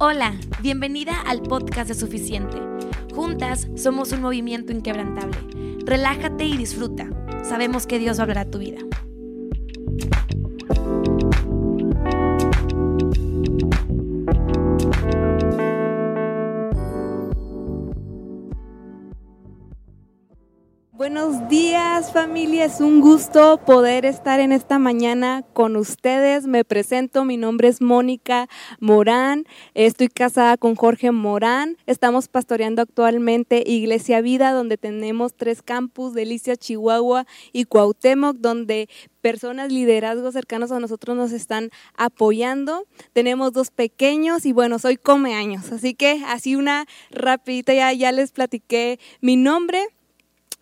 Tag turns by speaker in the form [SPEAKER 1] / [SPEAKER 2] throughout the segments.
[SPEAKER 1] Hola, bienvenida al podcast de Suficiente. Juntas somos un movimiento inquebrantable. Relájate y disfruta. Sabemos que Dios va tu vida.
[SPEAKER 2] Familia, es un gusto poder estar en esta mañana con ustedes. Me presento, mi nombre es Mónica Morán, estoy casada con Jorge Morán, estamos pastoreando actualmente Iglesia Vida, donde tenemos tres campus, Delicia, Chihuahua y Cuauhtémoc, donde personas, liderazgos cercanos a nosotros nos están apoyando. Tenemos dos pequeños y bueno, soy come años, así que así una rapidita ya, ya les platiqué mi nombre.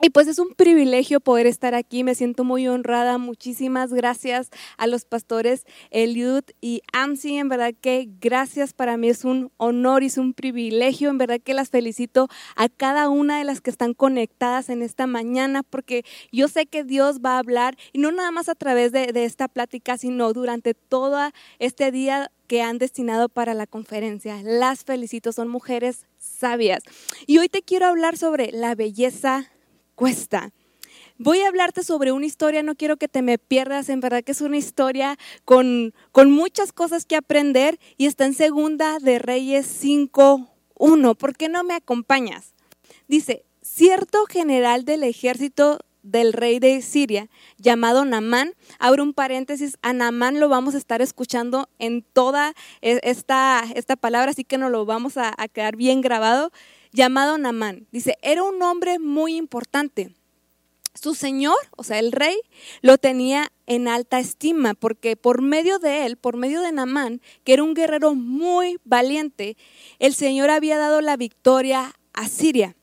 [SPEAKER 2] Y pues es un privilegio poder estar aquí, me siento muy honrada. Muchísimas gracias a los pastores Eliud y Amsi, en verdad que gracias para mí es un honor y es un privilegio, en verdad que las felicito a cada una de las que están conectadas en esta mañana, porque yo sé que Dios va a hablar, y no nada más a través de, de esta plática, sino durante todo este día que han destinado para la conferencia. Las felicito, son mujeres sabias. Y hoy te quiero hablar sobre la belleza cuesta. Voy a hablarte sobre una historia, no quiero que te me pierdas, en verdad que es una historia con, con muchas cosas que aprender y está en segunda de Reyes 5.1. ¿Por qué no me acompañas? Dice, cierto general del ejército del rey de Siria, llamado Namán. Abro un paréntesis, a Namán lo vamos a estar escuchando en toda e, esta, esta palabra, así que nos lo vamos a, a quedar bien grabado llamado Namán. Dice, era un hombre muy importante. Su señor, o sea, el rey, lo tenía en alta estima porque por medio de él, por medio de Namán, que era un guerrero muy valiente, el Señor había dado la victoria a Siria.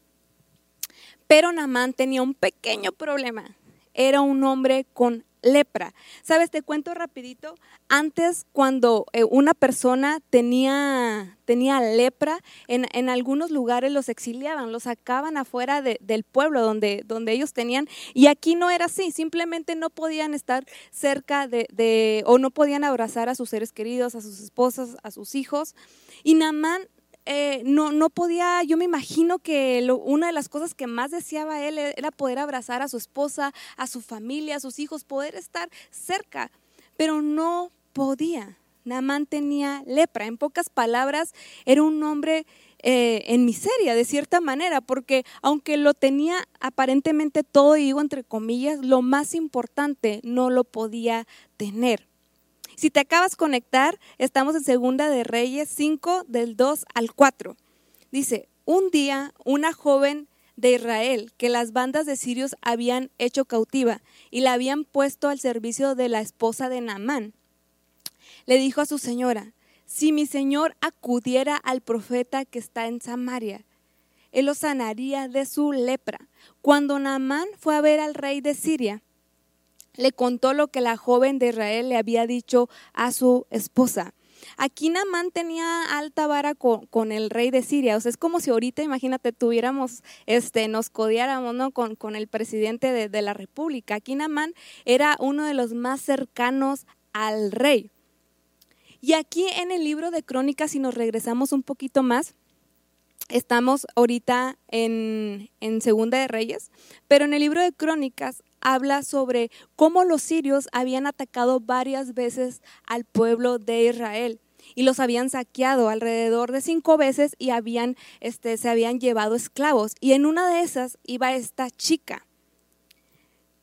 [SPEAKER 2] Pero Namán tenía un pequeño problema. Era un hombre con lepra. Sabes, te cuento rapidito, antes cuando eh, una persona tenía, tenía lepra, en, en, algunos lugares los exiliaban, los sacaban afuera del pueblo donde, donde ellos tenían, y aquí no era así, simplemente no podían estar cerca de, de, o no podían abrazar a sus seres queridos, a sus esposas, a sus hijos. Y Namán eh, no, no podía, yo me imagino que una de las cosas que más deseaba él e, era poder abrazar a su esposa, a su familia, a sus hijos, poder estar cerca, pero no podía. Namán tenía lepra. En pocas palabras, era un hombre eh, en miseria, de cierta manera, porque aunque lo tenía aparentemente todo, y digo entre comillas, lo más importante no lo podía tener. Si te acabas de conectar, estamos en Segunda de Reyes 5 del 2 al 4. Dice, un día una joven de Israel que las bandas de sirios habían hecho cautiva y la habían puesto al servicio de la esposa de Naamán, le dijo a su señora, si mi señor acudiera al profeta que está en Samaria, él lo sanaría de su lepra. Cuando Naamán fue a ver al rey de Siria, le contó lo que la joven de Israel le había dicho a su esposa. Aquí Namán tenía alta vara con, el rey de Siria. O sea, es como si ahorita, imagínate, tuviéramos, este, nos codiáramos ¿no? con, con el presidente de, de, la República. Aquí Namán era uno de los más cercanos al rey. Y aquí en el libro de Crónicas, si nos regresamos un poquito más, estamos ahorita en, en Segunda de Reyes, pero en el libro de Crónicas habla sobre cómo los sirios habían atacado varias veces al pueblo de Israel y los habían saqueado alrededor de cinco veces y habían, este, se habían llevado esclavos. Y en una de esas iba esta chica.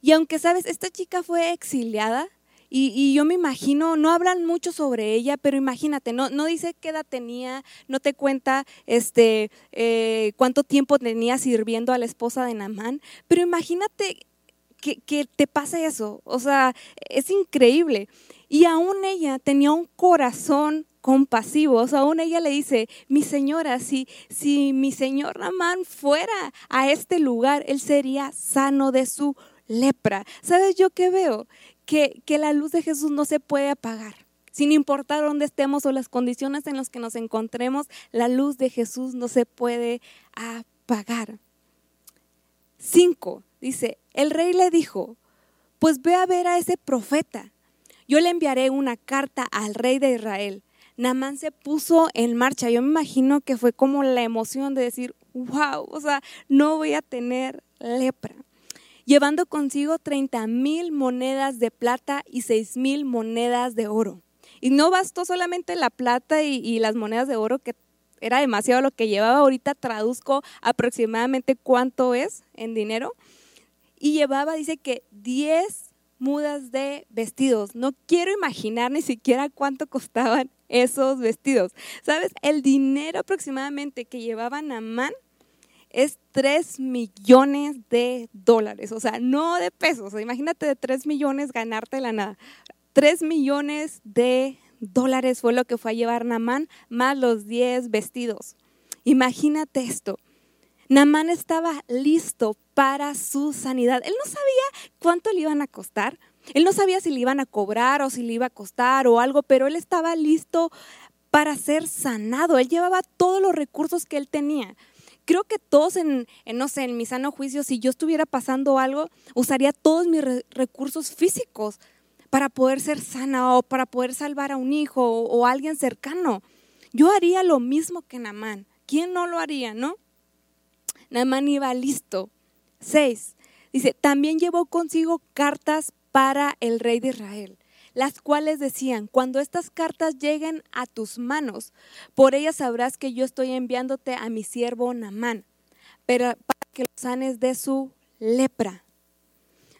[SPEAKER 2] Y aunque sabes, esta chica fue exiliada, y, yo me imagino, no hablan mucho sobre ella, pero imagínate, no, no dice qué edad tenía, no te cuenta este, eh, cuánto tiempo tenía sirviendo a la esposa de Namán, pero imagínate que, te pasa eso, o sea, es increíble. Y aún ella tenía un corazón compasivo. O sea, aún ella le dice, mi señora, si, si mi señor Namán fuera a este lugar, él sería sano de su lepra. ¿Sabes yo qué veo? que, la luz de Jesús no se puede apagar. Sin importar dónde estemos o las condiciones en las que nos encontremos, la luz de Jesús no se puede apagar. Cinco, dice, el rey le dijo, pues ve a ver a ese profeta. Yo le enviaré una carta al rey de Israel. Namán se puso en marcha. Yo me imagino que fue como la emoción de decir, wow, o sea, no voy a tener lepra. Llevando consigo 30 mil monedas de plata y 6 mil monedas de oro. Y no bastó solamente la plata y, y las monedas de oro, que era demasiado lo que llevaba. Ahorita traduzco aproximadamente cuánto es en dinero. Y llevaba, dice que 10 mudas de vestidos. No quiero imaginar ni siquiera cuánto costaban esos vestidos. ¿Sabes? El dinero aproximadamente que llevaba Namán es 3 millones de dólares. O sea, no de pesos. imagínate de 3 millones ganarte la nada. 3 millones de dólares fue lo que fue a llevar Namán, más los 10 vestidos. Imagínate esto. Namán estaba listo para su sanidad. Él no sabía cuánto le iban a costar. Él no sabía si le iban a cobrar o si le iba a costar o algo, pero él estaba listo para ser sanado. Él llevaba todos los recursos que él tenía. Creo que todos en, no sé, en mi sano juicio, si yo estuviera pasando algo, usaría todos mis recursos físicos para poder ser sana o para poder salvar a un hijo o, o a alguien cercano. Yo haría lo mismo que Namán. ¿Quién no lo haría, no? Namán iba listo. Seis, dice, también llevó consigo cartas para el rey de Israel, las cuales decían, cuando estas cartas lleguen a tus manos, por ellas sabrás que yo estoy enviándote a mi siervo Namán, para que lo sanes de su lepra.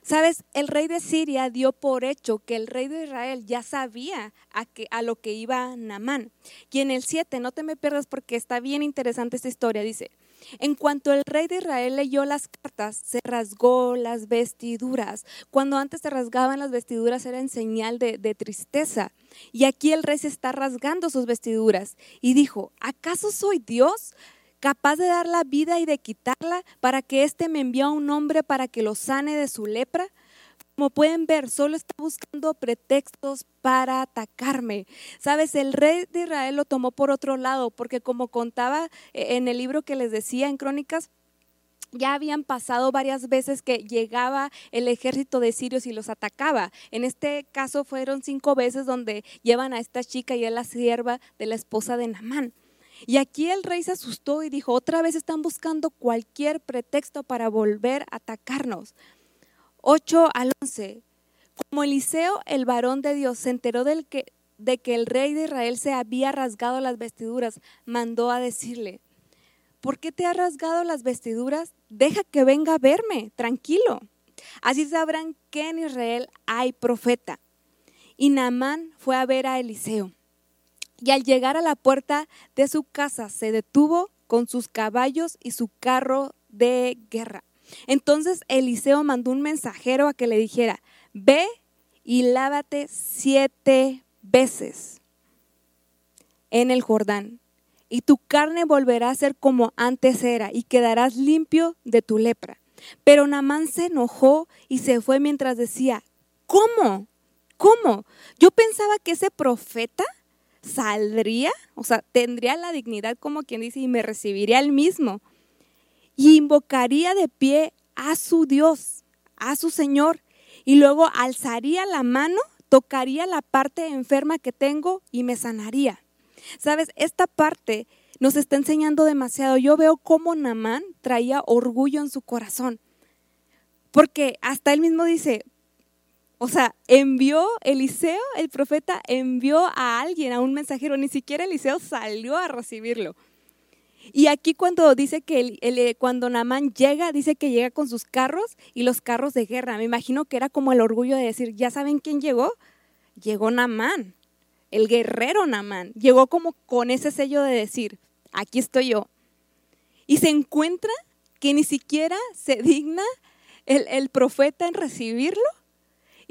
[SPEAKER 2] Sabes, el rey de Siria dio por hecho que el rey de Israel ya sabía a, a lo que iba Namán. Y en el 7, no te me pierdas porque está bien interesante esta historia, dice, en cuanto el rey de Israel leyó las cartas, se rasgó las vestiduras. Cuando antes se rasgaban las vestiduras era en señal de, de, tristeza. Y aquí el rey se está rasgando sus vestiduras y dijo, ¿acaso soy Dios? capaz de dar la vida y de quitarla para que éste me envíe a un hombre para que lo sane de su lepra? Como pueden ver, solo está buscando pretextos para atacarme. Sabes, el rey de Israel lo tomó por otro lado, porque como contaba eh, en el libro que les decía en Crónicas, ya habían pasado varias veces que llegaba el ejército de sirios y los atacaba. En este caso fueron cinco veces donde llevan a esta chica y es la sierva de la esposa de Namán. Y aquí el rey se asustó y dijo, otra vez están buscando cualquier pretexto para volver a atacarnos. 8 al 11. Como Eliseo, el varón de Dios, se enteró que, de que el rey de Israel se había rasgado las vestiduras, mandó a decirle, ¿por qué te has rasgado las vestiduras? Deja que venga a verme, tranquilo. Así sabrán que en Israel hay profeta. Y Naamán fue a ver a Eliseo. Y al llegar a la puerta de su casa se detuvo con sus caballos y su carro de guerra. Entonces Eliseo mandó un mensajero a que le dijera, ve y lávate siete veces en el Jordán, y tu carne volverá a ser como antes era, y quedarás limpio de tu lepra. Pero Namán se enojó y se fue mientras decía, ¿cómo? ¿Cómo? Yo pensaba que ese profeta saldría, o sea, tendría la dignidad como quien dice, y me recibiría el mismo y invocaría de pie a su Dios, a su Señor, y luego alzaría la mano, tocaría la parte enferma que tengo y me sanaría. Sabes, esta parte nos está enseñando demasiado. Yo veo cómo Namán traía orgullo en su corazón. Porque hasta él mismo dice, o sea, envió Eliseo, el profeta, envió a alguien, a un mensajero, ni siquiera Eliseo salió a recibirlo. Y aquí cuando dice que el, eh, cuando Namán llega, dice que llega con sus carros y los carros de guerra. Me imagino que era como el orgullo de decir, ¿ya saben quién llegó? Llegó Namán, el guerrero Namán. Llegó como con ese sello de decir, aquí estoy yo. Y se encuentra que ni siquiera se digna el, el profeta en recibirlo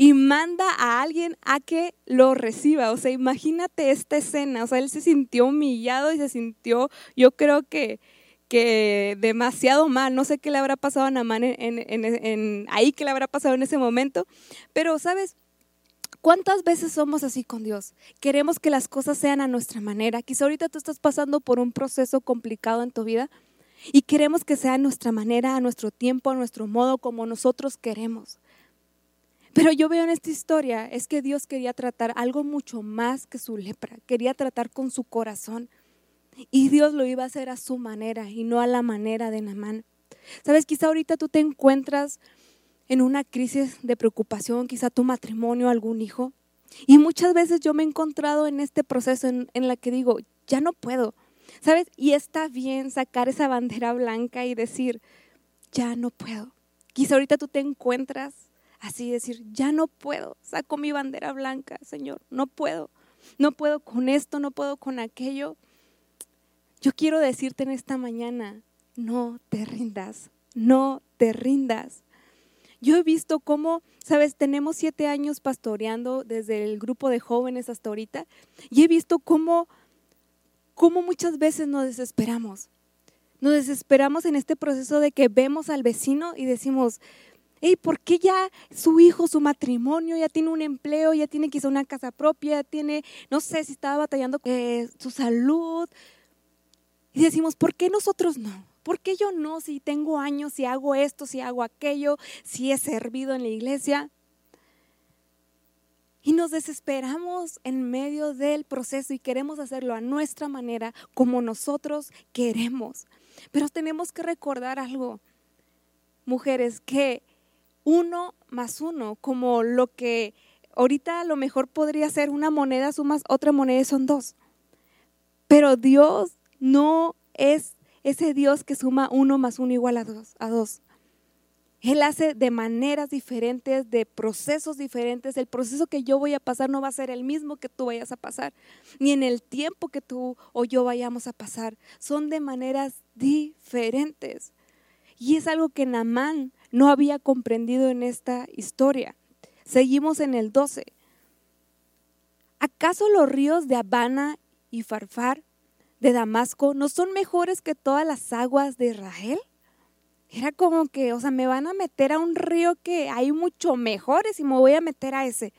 [SPEAKER 2] y manda a alguien a que lo reciba. O sea, imagínate esta escena. O sea, él se sintió humillado y se sintió, yo creo que, que demasiado mal. No sé qué le habrá pasado a Namán en, ahí, qué le habrá pasado en ese momento. Pero, ¿sabes? ¿Cuántas veces somos así con Dios? Queremos que las cosas sean a nuestra manera. Quizá ahorita tú estás pasando por un proceso complicado en tu vida y queremos que sea a nuestra manera, a nuestro tiempo, a nuestro modo, como nosotros queremos. Pero yo veo en esta historia es que Dios quería tratar algo mucho más que su lepra, quería tratar con su corazón. Y Dios lo iba a hacer a su manera y no a la manera de Namán. Sabes, quizá ahorita tú te encuentras en una crisis de preocupación, quizá tu matrimonio, algún hijo. Y muchas veces yo me he encontrado en este proceso en, en la que digo, ya no puedo, ¿sabes? Y está bien sacar esa bandera blanca y decir, ya no puedo. Quizá ahorita tú te encuentras así, decir, ya no puedo, saco mi bandera blanca, Señor, no puedo, no puedo con esto, no puedo con aquello. Yo quiero decirte en esta mañana, no te rindas, no te rindas. Yo he visto cómo, sabes, tenemos siete años pastoreando desde el grupo de jóvenes hasta ahorita y he visto cómo, cómo muchas veces nos desesperamos. Nos desesperamos en este proceso de que vemos al vecino y decimos, hey, ¿por qué ya su hijo, su matrimonio, ya tiene un empleo, ya tiene quizá una casa propia, ya tiene, no sé si estaba batallando eh, su salud? Y decimos, ¿por qué nosotros no? ¿Por qué yo no? Si tengo años, si hago esto, si hago aquello, si he servido en la iglesia. Y nos desesperamos en medio del proceso y queremos hacerlo a nuestra manera, como nosotros queremos. Pero tenemos que recordar algo, mujeres, que uno más uno, como lo que ahorita a lo mejor podría ser una moneda sumas otra moneda son dos. Pero Dios no es ese Dios que suma uno más uno igual a dos, a dos. Él hace de maneras diferentes, de procesos diferentes. El proceso que yo voy a pasar no va a ser el mismo que tú vayas a pasar, ni en el tiempo que tú o yo vayamos a pasar. Son de maneras diferentes. Y es algo que Namán no había comprendido en esta historia. Seguimos en el 12. ¿Acaso los ríos de Habana y Farfar de Damasco no son mejores que todas las aguas de Israel? Era como que, o sea, me van a meter a un río que hay mucho mejores y me voy a meter a ese.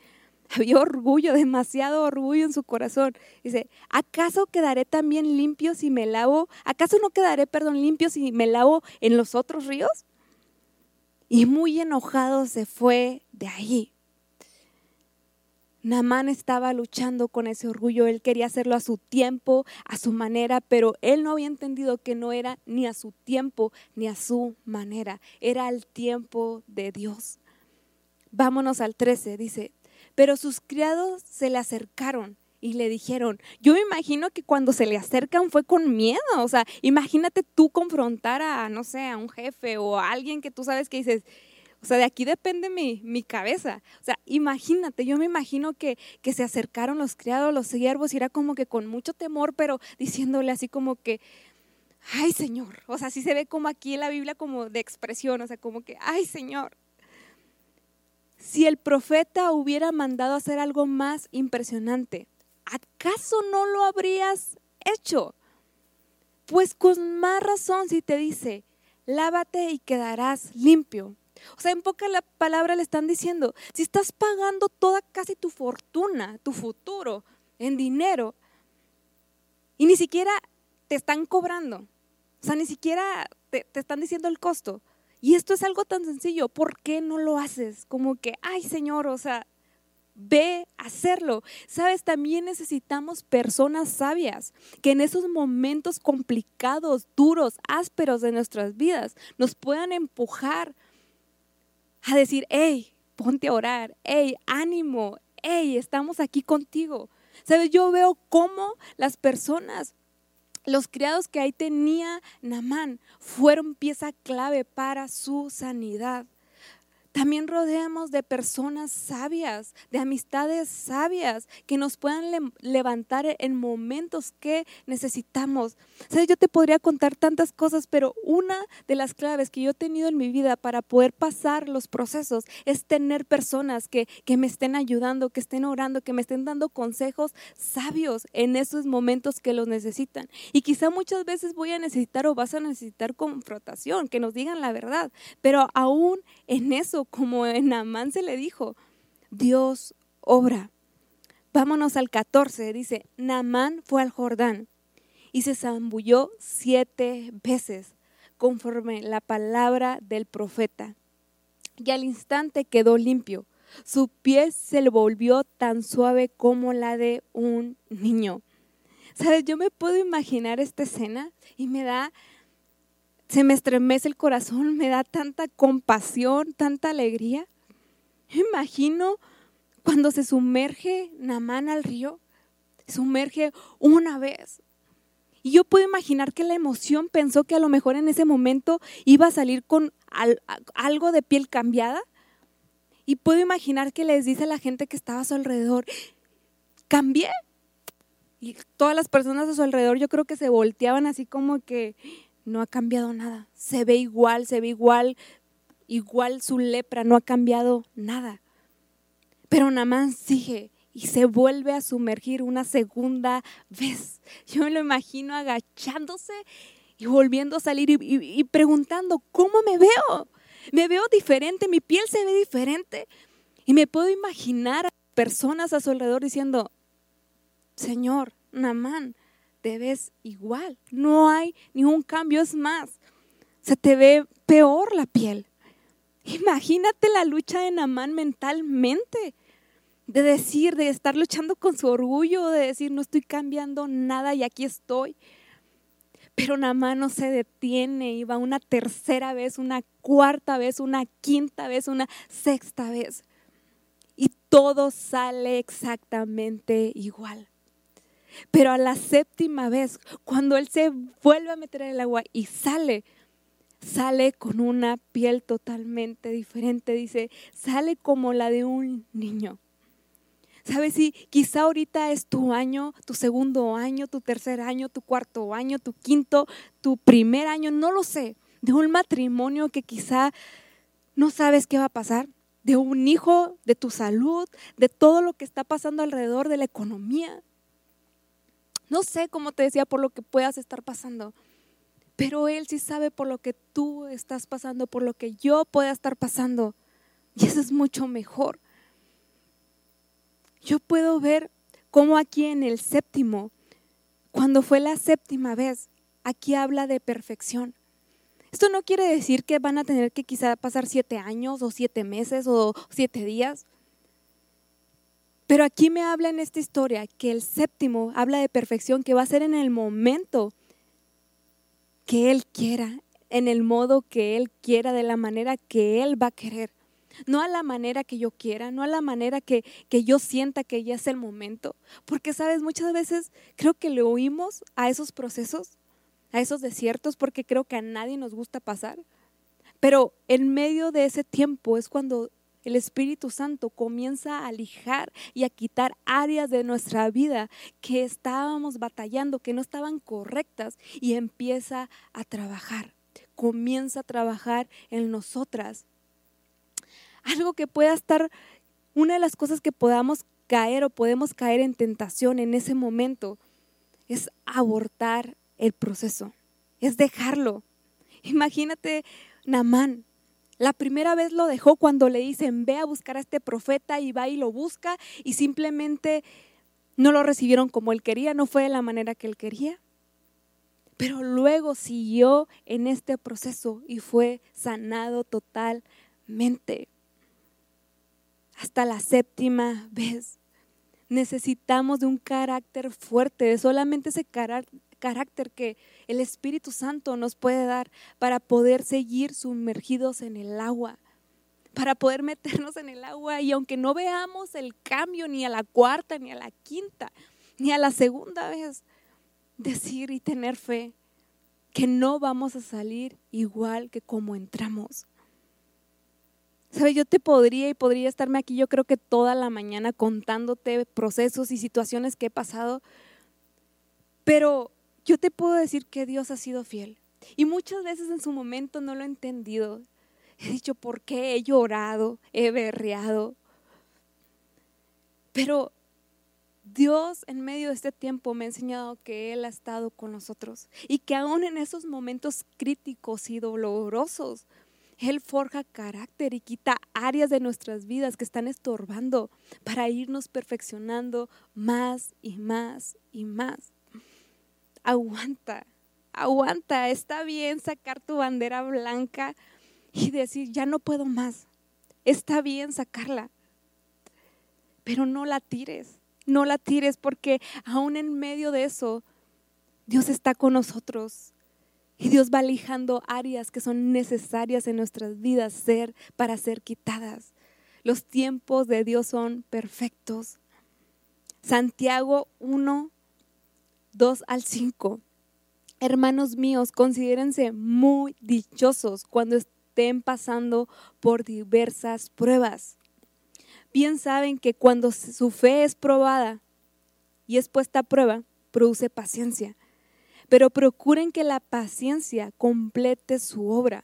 [SPEAKER 2] Había orgullo, demasiado orgullo en su corazón. Dice, ¿acaso quedaré también limpio si me lavo? ¿Acaso no quedaré, perdón, limpio si me lavo en los otros ríos? Y muy enojado se fue de ahí. Namán estaba luchando con ese orgullo, él quería hacerlo a su tiempo, a su manera, pero él no había entendido que no era ni a su tiempo ni a su manera, era el tiempo de Dios. Vámonos al 13, dice, pero sus criados se le acercaron y le dijeron, yo me imagino que cuando se le acercan fue con miedo, o sea, imagínate tú confrontar a, no sé, a un jefe o a alguien que tú sabes que dices, o sea, de aquí depende mi, mi cabeza. O sea, imagínate, yo me imagino que, que se acercaron los criados, los siervos, y era como que con mucho temor, pero diciéndole así como que, ay Señor. O sea, así se ve como aquí en la Biblia como de expresión, o sea, como que, ay Señor. Si el profeta hubiera mandado hacer algo más impresionante, ¿acaso no lo habrías hecho? Pues con más razón si te dice, lávate y quedarás limpio. O sea, en poca palabra le están diciendo, si estás pagando toda casi tu fortuna, tu futuro, en dinero, y ni siquiera te están cobrando, o sea, ni siquiera te, te están diciendo el costo. Y esto es algo tan sencillo, ¿por qué no lo haces? Como que, ay Señor, o sea, ve a hacerlo. Sabes, también necesitamos personas sabias que en esos momentos complicados, duros, ásperos de nuestras vidas nos puedan empujar a decir, hey, ponte a orar, hey, ánimo, hey, estamos aquí contigo. Sabes, yo veo cómo las personas, los criados que ahí tenía Namán, fueron pieza clave para su sanidad. También rodeamos de personas sabias, de amistades sabias que nos puedan levantar en momentos que necesitamos. ¿Sabes? Yo te podría contar tantas cosas, pero una de las claves que yo he tenido en mi vida para poder pasar los procesos es tener personas que, que me estén ayudando, que estén orando, que me estén dando consejos sabios en esos momentos que los necesitan. Y quizá muchas veces voy a necesitar o vas a necesitar confrontación, que nos digan la verdad, pero aún en eso como en Amán se le dijo, Dios obra. Vámonos al 14, dice, Namán fue al Jordán y se zambulló siete veces, conforme la palabra del profeta. Y al instante quedó limpio. Su piel se le volvió tan suave como la de un niño. ¿Sabes? Yo me puedo imaginar esta escena y me da, se me estremece el corazón, me da tanta compasión, tanta alegría. imagino cuando se sumerge Namán al río, sumerge una vez. Y yo puedo imaginar que la emoción pensó que a lo mejor en ese momento iba a salir con algo de piel cambiada. Y puedo imaginar que les dice a la gente que estaba a su alrededor, cambié. Y todas las personas a su alrededor yo creo que se volteaban así como que no ha cambiado nada. Se ve igual, se ve igual, igual su lepra, no ha cambiado nada. Pero Namán sigue y se vuelve a sumergir una segunda vez. Yo me lo imagino agachándose y volviendo a salir y, preguntando, ¿cómo me veo? Me veo diferente, mi piel se ve diferente. Y me puedo imaginar a personas a su alrededor diciendo, Señor, Namán, te ves igual, no hay ningún cambio, es más, se te ve peor la piel. Imagínate la lucha de Namán mentalmente de decir, de estar luchando con su orgullo, de decir, no estoy cambiando nada y aquí estoy. Pero Namán no se detiene y va una tercera vez, una cuarta vez, una quinta vez, una sexta vez. Y todo sale exactamente igual. Pero a la séptima vez, cuando él se vuelve a meter el agua y sale, sale con una piel totalmente diferente. Dice, sale como la de un niño. ¿Sabes si quizá ahorita es tu año, tu segundo año, tu tercer año, tu cuarto año, tu quinto, tu primer año, no lo sé, de un matrimonio que quizá no sabes qué va a pasar, de un hijo, de tu salud, de todo lo que está pasando alrededor de la economía. No sé, cómo te decía, por lo que puedas estar pasando, pero Él sí sabe por lo que tú estás pasando, por lo que yo pueda estar pasando. Y eso es mucho mejor yo puedo ver cómo aquí en el séptimo, cuando fue la séptima vez, aquí habla de perfección. Esto no quiere decir que van a tener que quizá pasar siete años o siete meses o siete días. Pero aquí me habla en esta historia que el séptimo habla de perfección, que va a ser en el momento que Él quiera, en el modo que Él quiera, de la manera que Él va a querer no a la manera que yo quiera, no a la manera que, yo sienta que ya es el momento. Porque, sabes, muchas veces creo que le oímos a esos procesos, a esos desiertos, porque creo que a nadie nos gusta pasar. Pero en medio de ese tiempo es cuando el Espíritu Santo comienza a lijar y a quitar áreas de nuestra vida que estábamos batallando, que no estaban correctas, y empieza a trabajar. Comienza a trabajar en nosotras algo que pueda estar, una de las cosas que podamos caer o podemos caer en tentación en ese momento es abortar el proceso, es dejarlo. Imagínate, Namán, la primera vez lo dejó cuando le dicen, ve a buscar a este profeta y va y lo busca y simplemente no lo recibieron como él quería, no fue de la manera que él quería. Pero luego siguió en este proceso y fue sanado totalmente hasta la séptima vez. Necesitamos de un carácter fuerte, de solamente ese carácter que el Espíritu Santo nos puede dar para poder seguir sumergidos en el agua, para poder meternos en el agua y aunque no veamos el cambio ni a la cuarta, ni a la quinta, ni a la segunda vez, decir y tener fe que no vamos a salir igual que como entramos. ¿Sabes? Yo te podría y podría estarme aquí, yo creo que toda la mañana contándote procesos y situaciones que he pasado, pero yo te puedo decir que Dios ha sido fiel. Y muchas veces en su momento no lo he entendido. He dicho, ¿por qué he llorado? He berreado. Pero Dios en medio de este tiempo me ha enseñado que Él ha estado con nosotros y que aún en esos momentos críticos y dolorosos, él forja carácter y quita áreas de nuestras vidas que están estorbando para irnos perfeccionando más y más y más. Aguanta, aguanta, está bien sacar tu bandera blanca y decir, ya no puedo más. Está bien sacarla, pero no la tires, no la tires porque aún en medio de eso, Dios está con nosotros. Y Dios va lijando áreas que son necesarias en nuestras vidas ser para ser quitadas. Los tiempos de Dios son perfectos. Santiago 1, 2 al 5. Hermanos míos, considérense muy dichosos cuando estén pasando por diversas pruebas. Bien saben que cuando su fe es probada y es puesta a prueba, produce paciencia pero procuren que la paciencia complete su obra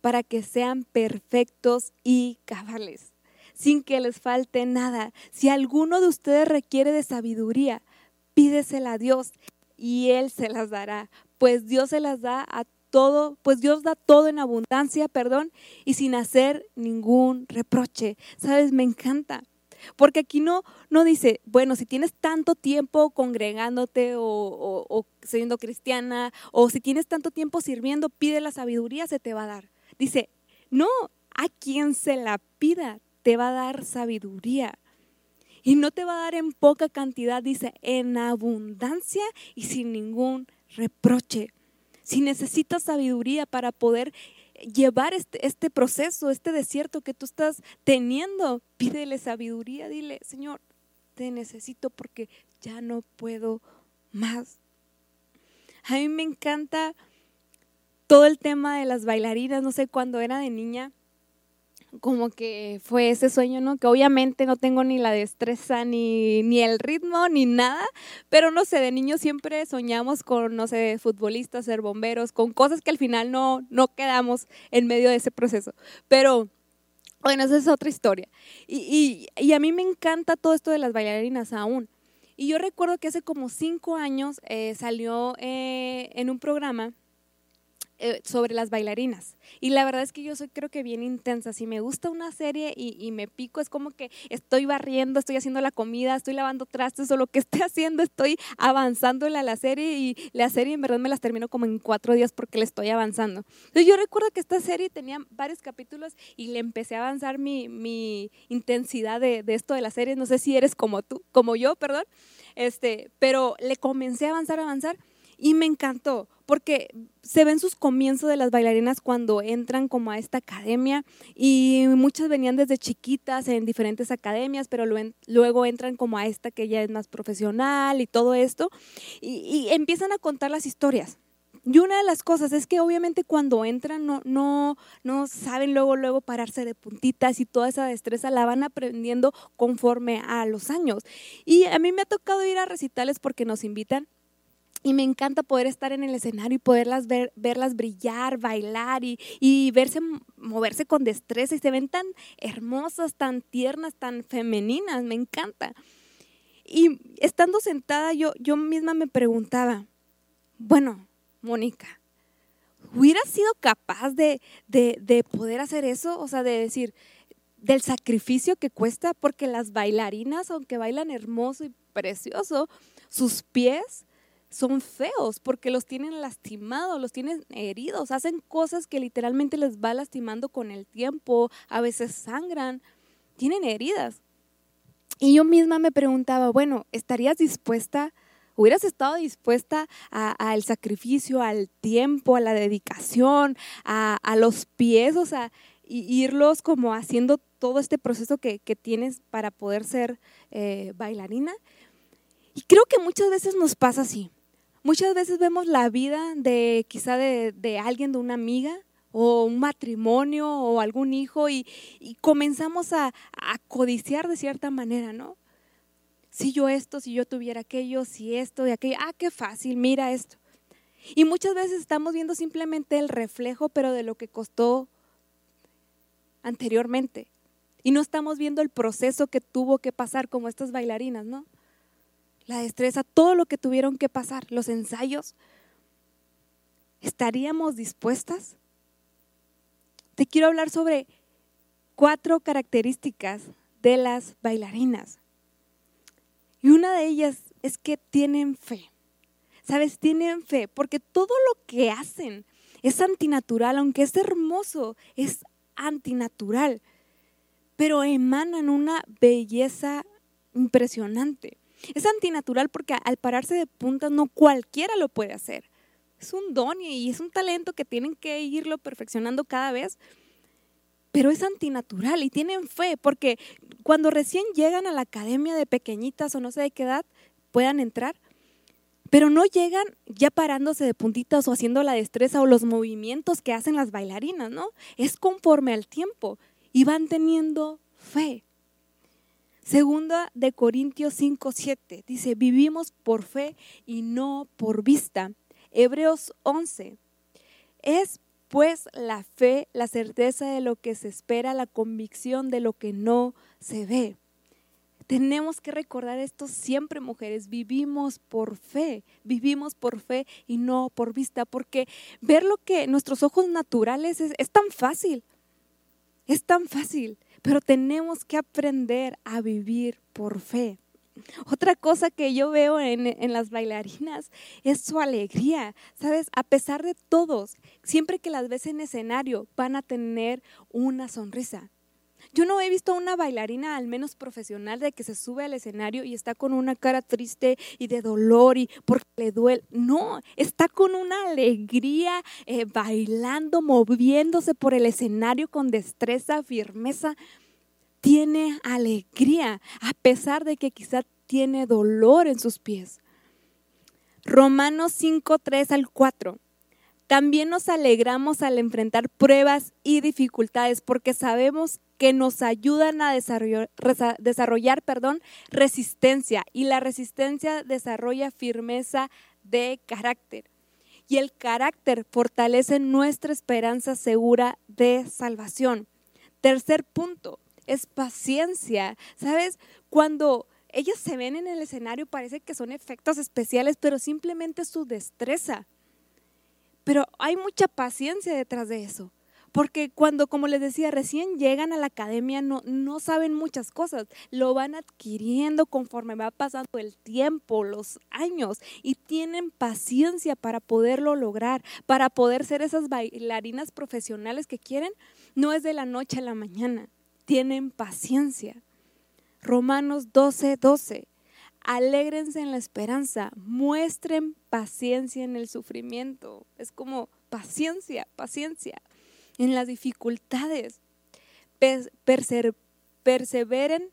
[SPEAKER 2] para que sean perfectos y cabales, sin que les falte nada. Si alguno de ustedes requiere de sabiduría, pídesela a Dios y Él se las dará, pues Dios se las da a todo, pues Dios da todo en abundancia, perdón, y sin hacer ningún reproche. ¿Sabes? Me encanta porque aquí no, no dice, bueno, si tienes tanto tiempo congregándote o, siendo cristiana, o si tienes tanto tiempo sirviendo, pide la sabiduría, se te va a dar. Dice, no, a quien se la pida, te va a dar sabiduría. Y no te va a dar en poca cantidad, dice, en abundancia y sin ningún reproche. Si necesitas sabiduría para poder llevar este, este proceso, este desierto que tú estás teniendo. Pídele sabiduría, dile, Señor, te necesito porque ya no puedo más. A mí me encanta todo el tema de las bailarinas, no sé, cuando era de niña, como que fue ese sueño, ¿no? Que obviamente no tengo ni la destreza, ni, ni el ritmo, ni nada, pero no sé, de niño siempre soñamos con, no sé, futbolistas, ser bomberos, con cosas que al final no, no quedamos en medio de ese proceso. Pero bueno, esa es otra historia. Y, y, y a mí me encanta todo esto de las bailarinas aún. Y yo recuerdo que hace como cinco años eh, salió eh, en un programa eh, sobre las bailarinas. Y la verdad es que yo soy creo que bien intensa. Si me gusta una serie y, me pico, es como que estoy barriendo, estoy haciendo la comida, estoy lavando trastes o lo que esté haciendo, estoy avanzando a la serie y la serie en verdad me las termino como en cuatro días porque le estoy avanzando. Entonces yo recuerdo que esta serie tenía varios capítulos y le empecé a avanzar mi, intensidad de, de esto de la serie. No sé si eres como tú, como yo, perdón. Este, pero le comencé a avanzar, a avanzar y me encantó porque se ven sus comienzos de las bailarinas cuando entran como a esta academia y muchas venían desde chiquitas en diferentes academias, pero luego entran como a esta que ya es más profesional y todo esto y, empiezan a contar las historias. Y una de las cosas es que obviamente cuando entran no, no, no saben luego, luego pararse de puntitas y toda esa destreza la van aprendiendo conforme a los años. Y a mí me ha tocado ir a recitales porque nos invitan y me encanta poder estar en el escenario y poderlas ver, verlas brillar, bailar y, y, verse, moverse con destreza y se ven tan hermosas, tan tiernas, tan femeninas, me encanta. Y estando sentada yo, yo misma me preguntaba, bueno, Mónica, ¿hubieras sido capaz de, de, de poder hacer eso? O sea, de decir, del sacrificio que cuesta, porque las bailarinas, aunque bailan hermoso y precioso, sus pies son feos porque los tienen lastimados, los tienen heridos, hacen cosas que literalmente les va lastimando con el tiempo, a veces sangran, tienen heridas. Y yo misma me preguntaba, bueno, ¿estarías dispuesta? ¿Hubieras estado dispuesta al sacrificio, al tiempo, a la dedicación, a, los pies, o sea, irlos como haciendo todo este proceso que, tienes para poder ser eh, bailarina? Y creo que muchas veces nos pasa así. Muchas veces vemos la vida de quizá de, alguien, de una amiga, o un matrimonio o algún hijo y, comenzamos a, a, codiciar de cierta manera, ¿no? Si yo esto, si yo tuviera aquello, si esto y aquello, ah, qué fácil, mira esto. Y muchas veces estamos viendo simplemente el reflejo, pero de lo que costó anteriormente. Y no estamos viendo el proceso que tuvo que pasar como estas bailarinas, ¿no? La destreza, todo lo que tuvieron que pasar, los ensayos, ¿estaríamos dispuestas? Te quiero hablar sobre cuatro características de las bailarinas. Y una de ellas es que tienen fe. ¿Sabes? Tienen fe, porque todo lo que hacen es antinatural, aunque es hermoso, es antinatural, pero emanan una belleza impresionante. Es antinatural porque al pararse de puntas no cualquiera lo puede hacer. Es un don y es un talento que tienen que irlo perfeccionando cada vez. Pero es antinatural y tienen fe porque cuando recién llegan a la academia de pequeñitas o no sé de qué edad puedan entrar, pero no llegan ya parándose de puntitas o haciendo la destreza o los movimientos que hacen las bailarinas, ¿no? Es conforme al tiempo y van teniendo fe. Segunda de Corintios 5, 7 dice, vivimos por fe y no por vista. Hebreos 11, es pues la fe, la certeza de lo que se espera, la convicción de lo que no se ve. Tenemos que recordar esto siempre, mujeres. Vivimos por fe, vivimos por fe y no por vista, porque ver lo que nuestros ojos naturales es, es tan fácil, es tan fácil pero tenemos que aprender a vivir por fe. Otra cosa que yo veo en, las bailarinas es su alegría. Sabes, a pesar de todos, siempre que las ves en escenario, van a tener una sonrisa. Yo no he visto a una bailarina, al menos profesional, de que se sube al escenario y está con una cara triste y de dolor y porque le duele. No, está con una alegría, eh, bailando, moviéndose por el escenario con destreza, firmeza. Tiene alegría, a pesar de que quizá tiene dolor en sus pies. Romanos 5, 3 al 4. También nos alegramos al enfrentar pruebas y dificultades porque sabemos que nos ayudan a desarrollar, perdón, resistencia y la resistencia desarrolla firmeza de carácter. Y el carácter fortalece nuestra esperanza segura de salvación. Tercer punto, es paciencia. ¿Sabes? Cuando ellas se ven en el escenario parece que son efectos especiales, pero simplemente su destreza. Pero hay mucha paciencia detrás de eso. Porque cuando, como les decía, recién llegan a la academia no, no saben muchas cosas, lo van adquiriendo conforme va pasando el tiempo, los años, y tienen paciencia para poderlo lograr, para poder ser esas bailarinas profesionales que quieren, no es de la noche a la mañana, tienen paciencia. Romanos 12, 12. Alégrense en la esperanza, muestren paciencia en el sufrimiento. Es como paciencia, paciencia en las dificultades. perseveren,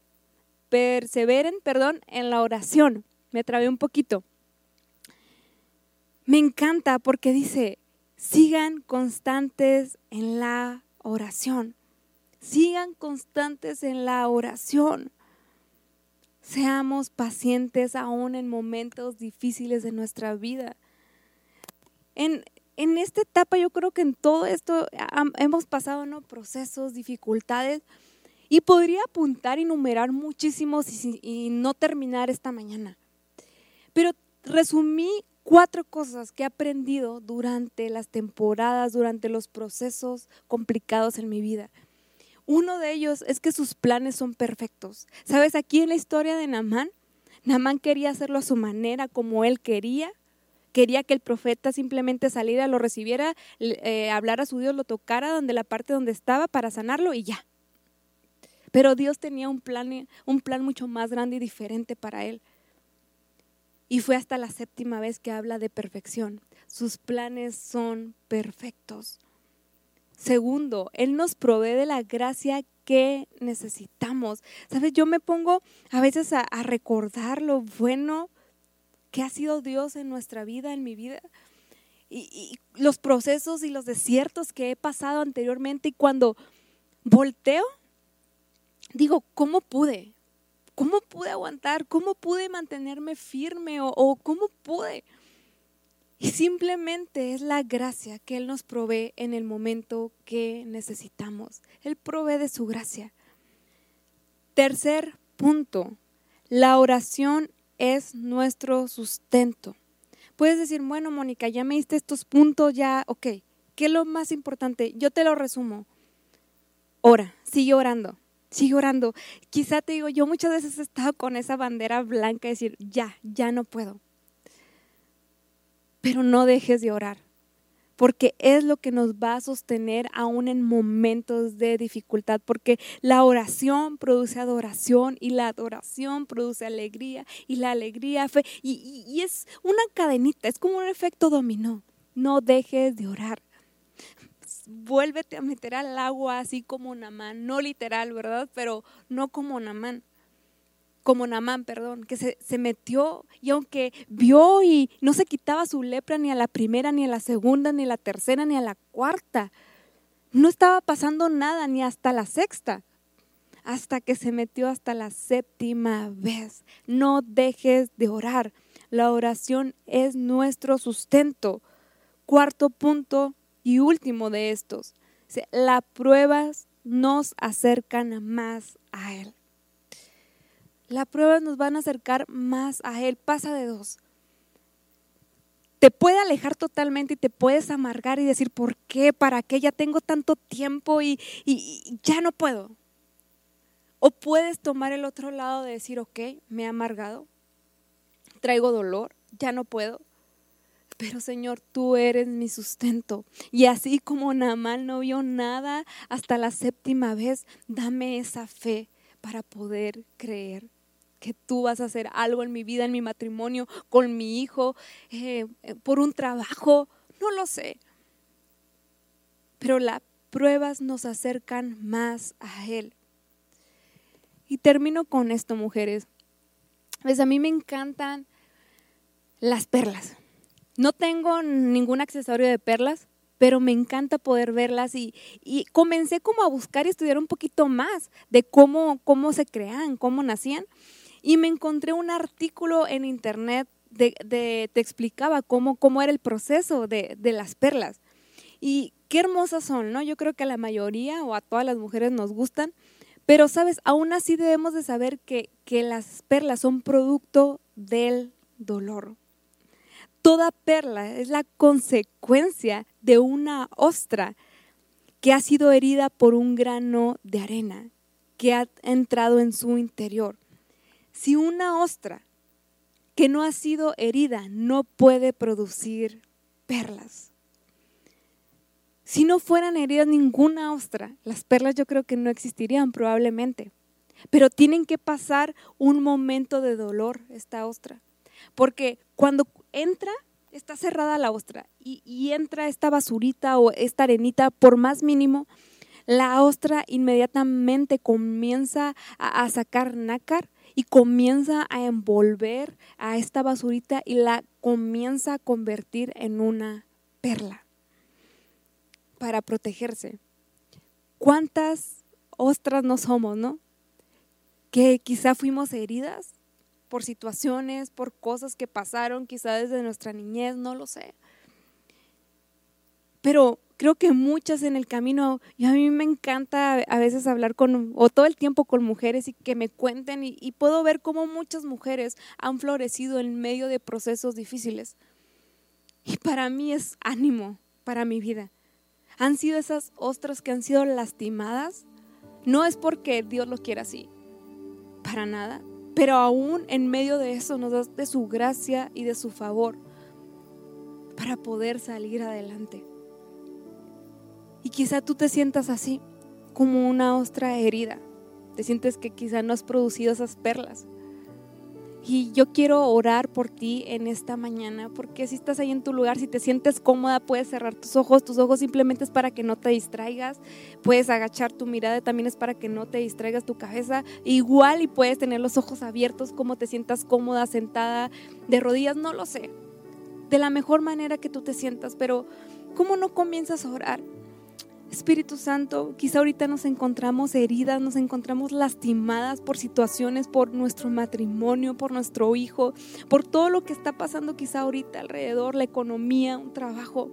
[SPEAKER 2] perseveren, perdón, en la oración. Me trabé un poquito. Me encanta porque dice, sigan constantes en la oración. Sigan constantes en la oración. Seamos pacientes aún en momentos difíciles de nuestra vida. En, en esta etapa yo creo que en todo esto hemos pasado ¿no? procesos, dificultades y podría apuntar y numerar muchísimos y, no terminar esta mañana. Pero resumí cuatro cosas que he aprendido durante las temporadas, durante los procesos complicados en mi vida. Uno de ellos es que sus planes son perfectos. ¿Sabes? Aquí en la historia de Namán, Namán quería hacerlo a su manera, como él quería, quería que el profeta simplemente saliera, lo recibiera, eh, hablara a su Dios, lo tocara donde la parte donde estaba para sanarlo y ya. Pero Dios tenía un plan, un plan mucho más grande y diferente para él. Y fue hasta la séptima vez que habla de perfección. Sus planes son perfectos. Segundo, Él nos provee de la gracia que necesitamos. Sabes, yo me pongo a veces a, recordar lo bueno qué ha sido Dios en nuestra vida, en mi vida. Y, los procesos y los desiertos que he pasado anteriormente y cuando volteo, digo, ¿cómo pude? ¿Cómo pude aguantar? ¿Cómo pude mantenerme firme? ¿O, o cómo pude? Y simplemente es la gracia que Él nos provee en el momento que necesitamos. Él provee de su gracia. Tercer punto, la oración es nuestro sustento. Puedes decir, bueno, Mónica, ya me diste estos puntos, ya, ok. ¿Qué es lo más importante? Yo te lo resumo. Ora, sigue orando, sigue orando. Quizá te digo, yo muchas veces he estado con esa bandera blanca decir, ya, ya no puedo. Pero no dejes de orar, porque es lo que nos va a sostener aún en momentos de dificultad, porque la oración produce adoración y la adoración produce alegría y la alegría fe y, es una cadenita, es como un efecto dominó. No dejes de orar vuélvete a meter al agua así como Namán, no literal, ¿verdad? Pero no como Namán, como Namán, perdón, que se, se, metió y aunque vio y no se quitaba su lepra ni a la primera, ni a la segunda, ni a la tercera, ni a la cuarta, no estaba pasando nada ni hasta la sexta, hasta que se metió hasta la séptima vez. No dejes de orar. La oración es nuestro sustento. Cuarto punto, y último de estos, las pruebas nos acercan más a Él. Las pruebas nos van a acercar más a Él. Pasa de dos. Te puede alejar totalmente y te puedes amargar y decir, ¿por qué? ¿Para qué? Ya tengo tanto tiempo y, ya no puedo. O puedes tomar el otro lado de decir, ok, me he amargado, traigo dolor, ya no puedo, pero Señor, tú eres mi sustento. Y así como Naamán no vio nada hasta la séptima vez, dame esa fe para poder creer que tú vas a hacer algo en mi vida, en mi matrimonio, con mi hijo, eh, eh, por un trabajo, no lo sé. Pero las pruebas nos acercan más a Él. Y termino con esto, mujeres. Pues a mí me encantan las perlas. No tengo ningún accesorio de perlas, pero me encanta poder verlas y, comencé como a buscar y estudiar un poquito más de cómo, cómo se crean, cómo nacían. Y me encontré un artículo en internet de, te explicaba cómo, cómo era el proceso de, las perlas. Y qué hermosas son, ¿no? Yo creo que a la mayoría o a todas las mujeres nos gustan, pero sabes, aún así debemos de saber que, que las perlas son producto del dolor. Toda perla es la consecuencia de una ostra que ha sido herida por un grano de arena que ha entrado en su interior. Si una ostra que no ha sido herida no puede producir perlas. Si no fueran heridas ninguna ostra, las perlas yo creo que no existirían probablemente. Pero tienen que pasar un momento de dolor esta ostra. Porque cuando entra, está cerrada la ostra y, entra esta basurita o esta arenita, por más mínimo, la ostra inmediatamente comienza a, sacar nácar y comienza a envolver a esta basurita y la comienza a convertir en una perla para protegerse. ¿Cuántas ostras no somos, no? Que quizá fuimos heridas por situaciones, por cosas que pasaron quizá desde nuestra niñez, no lo sé. Pero creo que muchas en el camino, y a mí me encanta a veces hablar con, o todo el tiempo con mujeres y que me cuenten, y, puedo ver cómo muchas mujeres han florecido en medio de procesos difíciles. Y para mí es ánimo para mi vida. Han sido esas ostras que han sido lastimadas. No es porque Dios lo quiera así, para nada, pero aún en medio de eso nos da de su gracia y de su favor para poder salir adelante. Y quizá tú te sientas así, como una ostra herida. Te sientes que quizá no has producido esas perlas. Y yo quiero orar por ti en esta mañana, porque si estás ahí en tu lugar, si te sientes cómoda, puedes cerrar tus ojos. Tus ojos simplemente es para que no te distraigas. Puedes agachar tu mirada, también es para que no te distraigas tu cabeza. Igual y puedes tener los ojos abiertos, como te sientas cómoda, sentada, de rodillas, no lo sé. De la mejor manera que tú te sientas, pero ¿cómo no comienzas a orar? Espíritu Santo, quizá ahorita nos encontramos heridas, nos encontramos lastimadas por situaciones, por nuestro matrimonio, por nuestro hijo, por todo lo que está pasando quizá ahorita alrededor, la economía, un trabajo,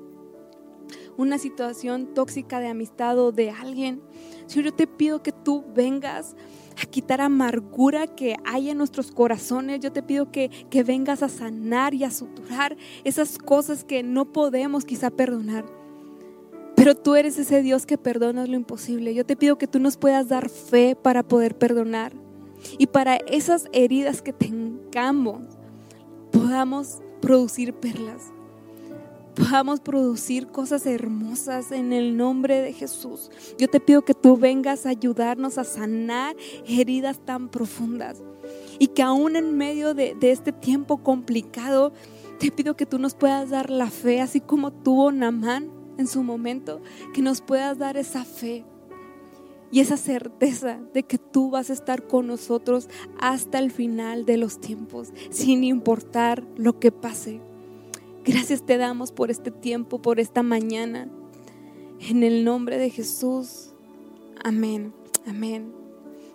[SPEAKER 2] una situación tóxica de amistad o de alguien. Señor, yo te pido que tú vengas a quitar amargura que hay en nuestros corazones. Yo te pido que, que vengas a sanar y a suturar esas cosas que no podemos quizá perdonar. Pero tú eres ese Dios que perdonas lo imposible. Yo te pido que tú nos puedas dar fe para poder perdonar. Y para esas heridas que tengamos, podamos producir perlas. podamos producir cosas hermosas en el nombre de Jesús. Yo te pido que tú vengas a ayudarnos a sanar heridas tan profundas y que aún en medio de, de este tiempo complicado, te pido que tú nos puedas dar la fe, así como tuvo Namán en su momento, que nos puedas dar esa fe y esa certeza de que tú vas a estar con nosotros hasta el final de los tiempos, sin importar lo que pase. Gracias te damos por este tiempo, por esta mañana. En el nombre de Jesús. Amén. Amén.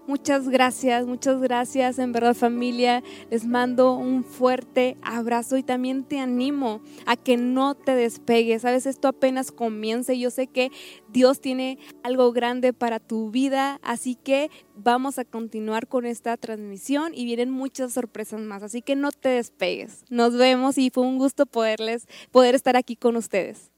[SPEAKER 2] Muchas gracias, muchas gracias en verdad familia. Les mando un fuerte abrazo y también te animo a que no te despegues. Sabes, esto apenas comienza y yo sé que Dios tiene algo grande para tu vida, así que vamos a continuar con esta transmisión y vienen muchas sorpresas más, así que no te despegues. Nos vemos y fue un gusto poderles poder estar aquí con ustedes.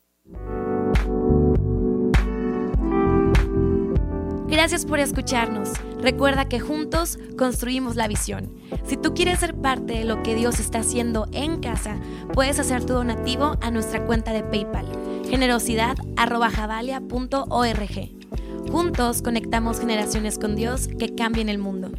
[SPEAKER 1] Gracias por escucharnos. Recuerda que juntos construimos la visión. Si tú quieres ser parte de lo que Dios está haciendo en casa, puedes hacer tu donativo a nuestra cuenta de PayPal, generosidad.javalia.org. Juntos conectamos generaciones con Dios que cambien el mundo.